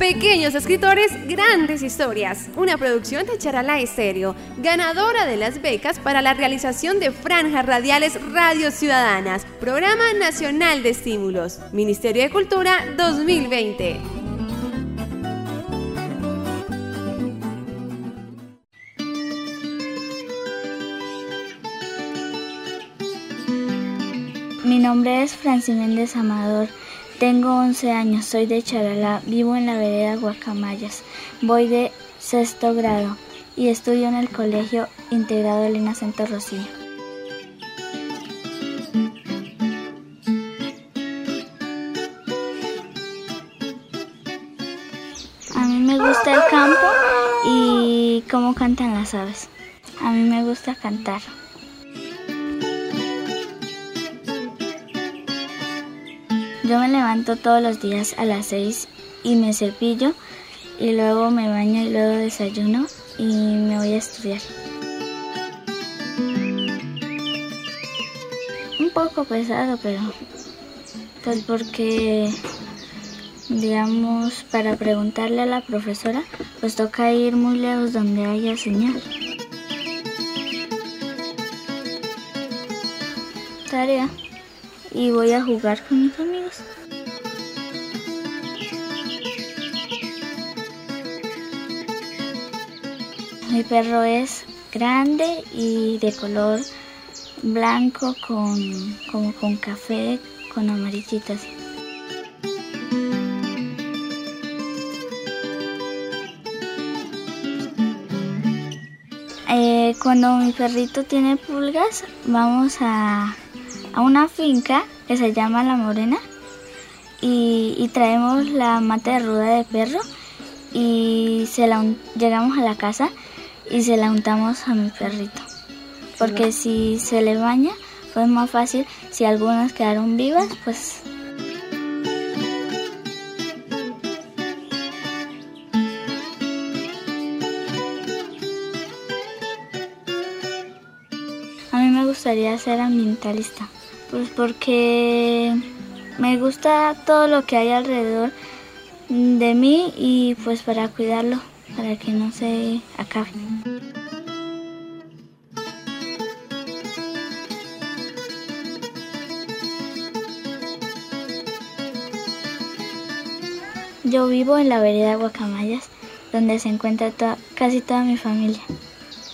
Pequeños escritores, grandes historias. Una producción de Charala Estéreo, ganadora de las becas para la realización de franjas radiales Radio Ciudadanas, Programa Nacional de Estímulos, Ministerio de Cultura 2020. Mi nombre es Francis Méndez Amador. Tengo 11 años, soy de Charalá, vivo en la vereda Guacamayas. Voy de sexto grado y estudio en el Colegio Integrado Elena Santo Rocío. A mí me gusta el campo y cómo cantan las aves. A mí me gusta cantar. Yo me levanto todos los días a las 6 y me cepillo y luego me baño y luego desayuno y me voy a estudiar. Un poco pesado, pero pues porque digamos para preguntarle a la profesora pues toca ir muy lejos donde haya señal. Tarea y voy a jugar con mis amigos. Mi perro es grande y de color blanco con como con café con amarillitas. Eh, cuando mi perrito tiene pulgas, vamos a a una finca que se llama La Morena y, traemos la mata de ruda de perro y se la, llegamos a la casa y se la untamos a mi perrito. Porque si se le baña, pues más fácil. Si algunas quedaron vivas, pues A mí me gustaría ser ambientalista. Pues porque me gusta todo lo que hay alrededor de mí y pues para cuidarlo, para que no se acabe. Yo vivo en la vereda Guacamayas, donde se encuentra casi toda mi familia.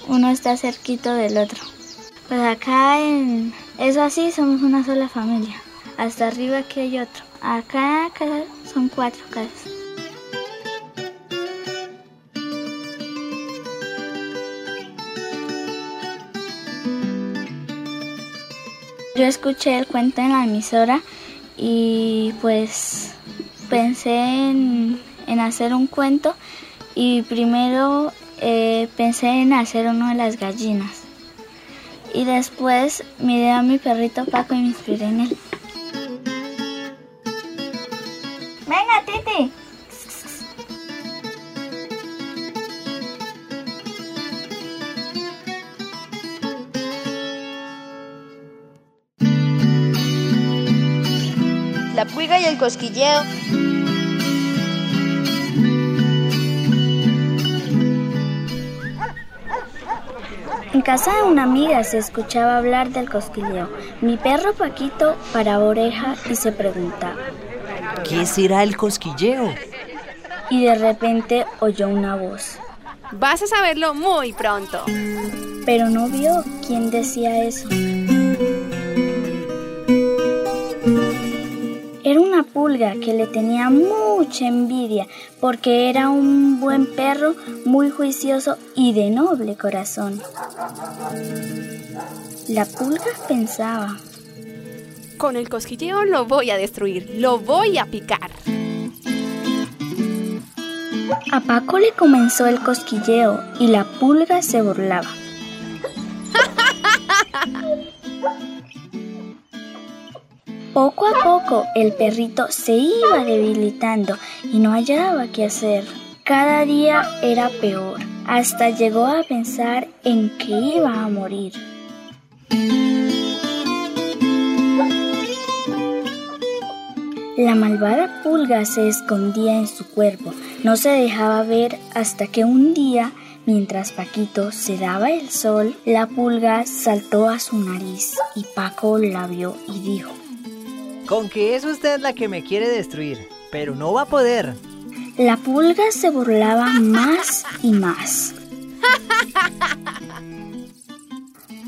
Uno está cerquito del otro. Pues acá en, es así, somos una sola familia. Hasta arriba aquí hay otro. Acá, son cuatro casas. Yo escuché el cuento en la emisora y pues pensé en, hacer un cuento y primero eh, pensé en hacer uno de las gallinas y después miré a mi perrito Paco y me inspiré en él. ¡Venga, Titi! La puiga y el cosquilleo. En casa de una amiga se escuchaba hablar del cosquilleo. Mi perro Paquito paraba oreja y se preguntaba. ¿Qué será el cosquilleo? Y de repente oyó una voz. Vas a saberlo muy pronto. Pero no vio quién decía eso. Pulga que le tenía mucha envidia porque era un buen perro, muy juicioso y de noble corazón. La pulga pensaba, con el cosquilleo lo voy a destruir, lo voy a picar. A Paco le comenzó el cosquilleo y la pulga se burlaba. Poco a poco el perrito se iba debilitando y no hallaba qué hacer. Cada día era peor, hasta llegó a pensar en que iba a morir. La malvada pulga se escondía en su cuerpo, no se dejaba ver hasta que un día, mientras Paquito se daba el sol, la pulga saltó a su nariz y Paco la vio y dijo, Con que es usted la que me quiere destruir, pero no va a poder. La pulga se burlaba más y más.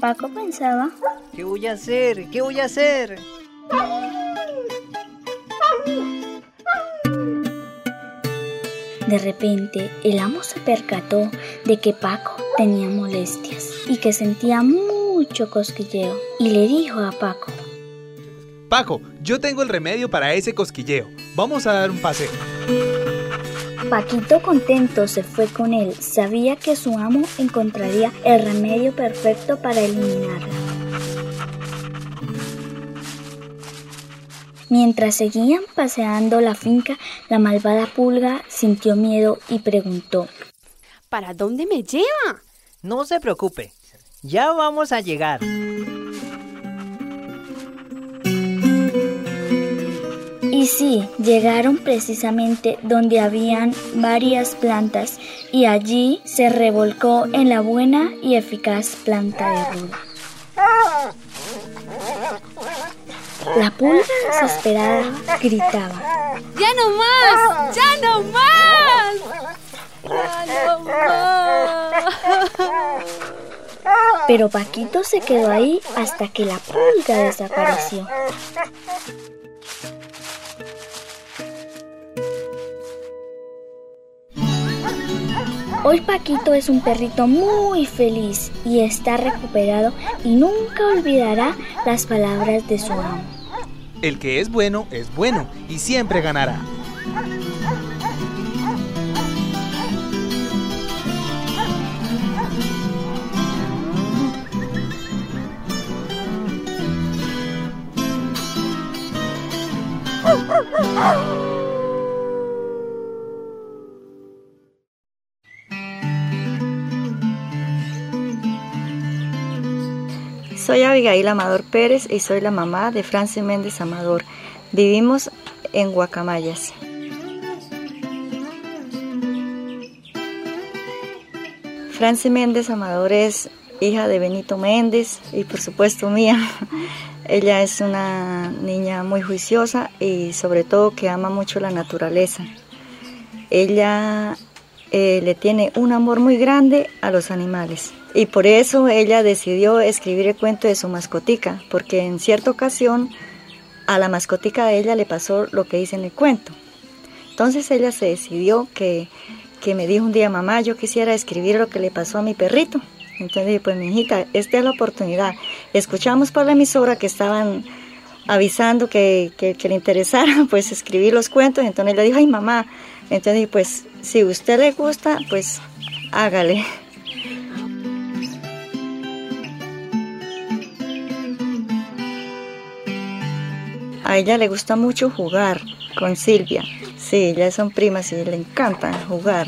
Paco pensaba, ¿Qué voy a hacer? ¿Qué voy a hacer? De repente, el amo se percató de que Paco tenía molestias y que sentía mucho cosquilleo y le dijo a Paco, Paco, yo tengo el remedio para ese cosquilleo. Vamos a dar un paseo. Paquito contento se fue con él, sabía que su amo encontraría el remedio perfecto para eliminarla. Mientras seguían paseando la finca, la malvada pulga sintió miedo y preguntó, ¿Para dónde me lleva? No se preocupe, ya vamos a llegar. Sí, llegaron precisamente donde habían varias plantas y allí se revolcó en la buena y eficaz planta de ruda. La pulga desesperada gritaba. ¡Ya no más! ¡Ya no más! ¡Ya no más! Pero Paquito se quedó ahí hasta que la pulga desapareció. Hoy Paquito es un perrito muy feliz y está recuperado y nunca olvidará las palabras de su amo. El que es bueno es bueno y siempre ganará. Soy Abigail Amador Pérez y soy la mamá de Francis Méndez Amador. Vivimos en Guacamayas. Francis Méndez Amador es hija de Benito Méndez y por supuesto mía. Ella es una niña muy juiciosa y sobre todo que ama mucho la naturaleza. Ella eh, le tiene un amor muy grande a los animales. Y por eso ella decidió escribir el cuento de su mascotica, porque en cierta ocasión a la mascotica de ella le pasó lo que dice en el cuento. Entonces ella se decidió que, que me dijo un día, mamá, yo quisiera escribir lo que le pasó a mi perrito. Entonces dije, pues mi hijita, esta es la oportunidad. Escuchamos por la emisora que estaban avisando que, que, le interesara pues escribir los cuentos. Entonces ella dijo, ay mamá, entonces dije, pues si usted le gusta, pues hágale. A ella le gusta mucho jugar con Silvia. Sí, ellas son primas y le encanta jugar.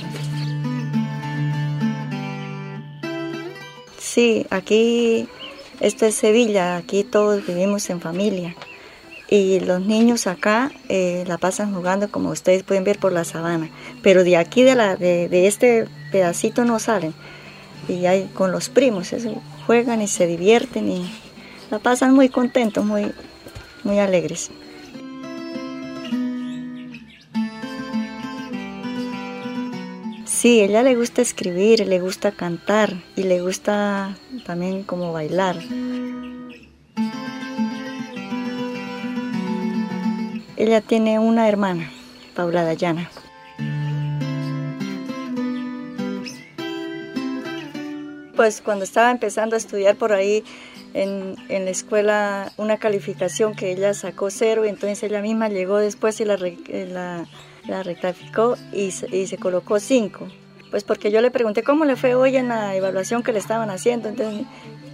Sí, aquí, esto es Sevilla, aquí todos vivimos en familia. Y los niños acá eh, la pasan jugando como ustedes pueden ver por la sabana. Pero de aquí, de, la, de, este pedacito no salen. Y ahí con los primos, eso, juegan y se divierten y la pasan muy contentos, muy, muy alegres. Sí, ella le gusta escribir, le gusta cantar y le gusta también como bailar. Ella tiene una hermana, Paula Dayana. Pues cuando estaba empezando a estudiar por ahí en, en, la escuela una calificación que ella sacó cero y entonces ella misma llegó después y la, la, la rectificó y, y, se colocó cinco. Pues porque yo le pregunté cómo le fue hoy en la evaluación que le estaban haciendo, entonces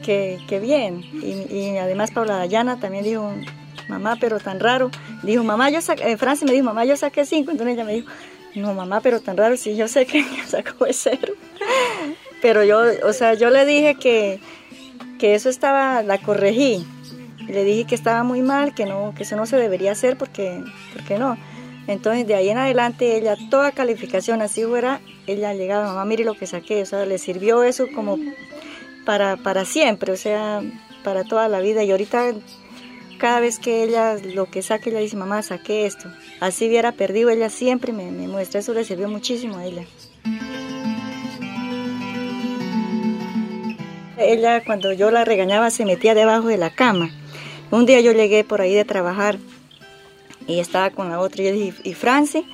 que, que bien. Y, y, además Paula Dayana también dijo, mamá, pero tan raro. Dijo, mamá, yo saqué, eh, Francis me dijo, mamá, yo saqué cinco, entonces ella me dijo, no, mamá, pero tan raro, si yo sé que sacó cero. pero yo, o sea, yo le dije que que eso estaba, la corregí, le dije que estaba muy mal, que no, que eso no se debería hacer porque, porque no. Entonces de ahí en adelante ella, toda calificación así fuera, ella llegaba, mamá, mire lo que saqué, o sea, le sirvió eso como para, para siempre, o sea, para toda la vida. Y ahorita cada vez que ella lo que saque, ella dice, mamá, saqué esto. Así hubiera perdido, ella siempre me, me muestra, eso le sirvió muchísimo a ella. Ella cuando yo la regañaba se metía debajo de la cama. Un día yo llegué por ahí de trabajar y estaba con la otra y yo dije, ¿y Franci?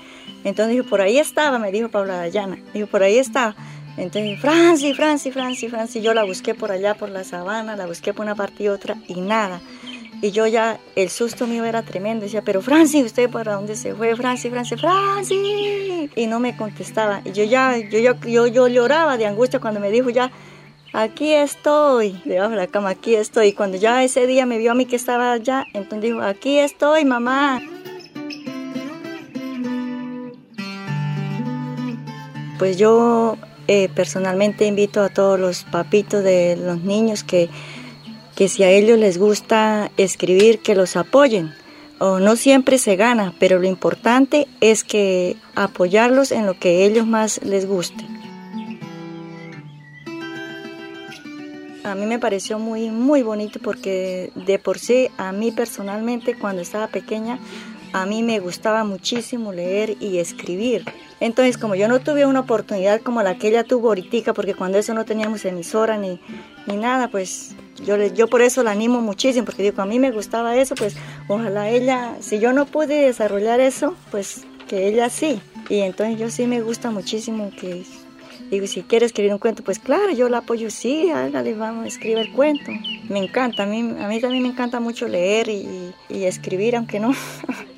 Entonces dijo, por ahí estaba, me dijo Paula Dayana. Dijo, por ahí estaba. Entonces, Franci, Franci, Franci, Franci. Yo la busqué por allá, por la sabana, la busqué por una parte y otra y nada. Y yo ya, el susto mío era tremendo. Decía, pero Franci, ¿usted para dónde se fue? Franci, Franci, Franci. Y no me contestaba. Y yo ya, yo, yo, yo, yo lloraba de angustia cuando me dijo ya, aquí estoy, debajo de la cama, aquí estoy. Cuando ya ese día me vio a mí que estaba allá, entonces dijo, aquí estoy, mamá. Pues yo eh, personalmente invito a todos los papitos de los niños que, que si a ellos les gusta escribir, que los apoyen. O no siempre se gana, pero lo importante es que apoyarlos en lo que ellos más les guste. A mí me pareció muy, muy bonito porque de por sí, a mí personalmente, cuando estaba pequeña, a mí me gustaba muchísimo leer y escribir. Entonces, como yo no tuve una oportunidad como la que ella tuvo ahorita, porque cuando eso no teníamos emisora ni, ni nada, pues yo, le, yo por eso la animo muchísimo, porque digo, a mí me gustaba eso, pues ojalá ella, si yo no pude desarrollar eso, pues que ella sí. Y entonces yo sí me gusta muchísimo que Digo, si quiere escribir un cuento, pues claro, yo la apoyo, sí, hágale, vamos, escribe el cuento. Me encanta, a mí, a mí también me encanta mucho leer y, y escribir, aunque no.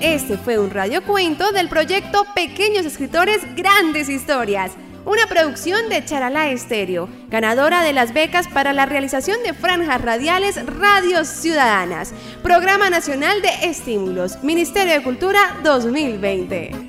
Este fue un radiocuento del proyecto Pequeños Escritores Grandes Historias, una producción de Charalá Estéreo, ganadora de las becas para la realización de franjas radiales Radios Ciudadanas, Programa Nacional de Estímulos, Ministerio de Cultura 2020.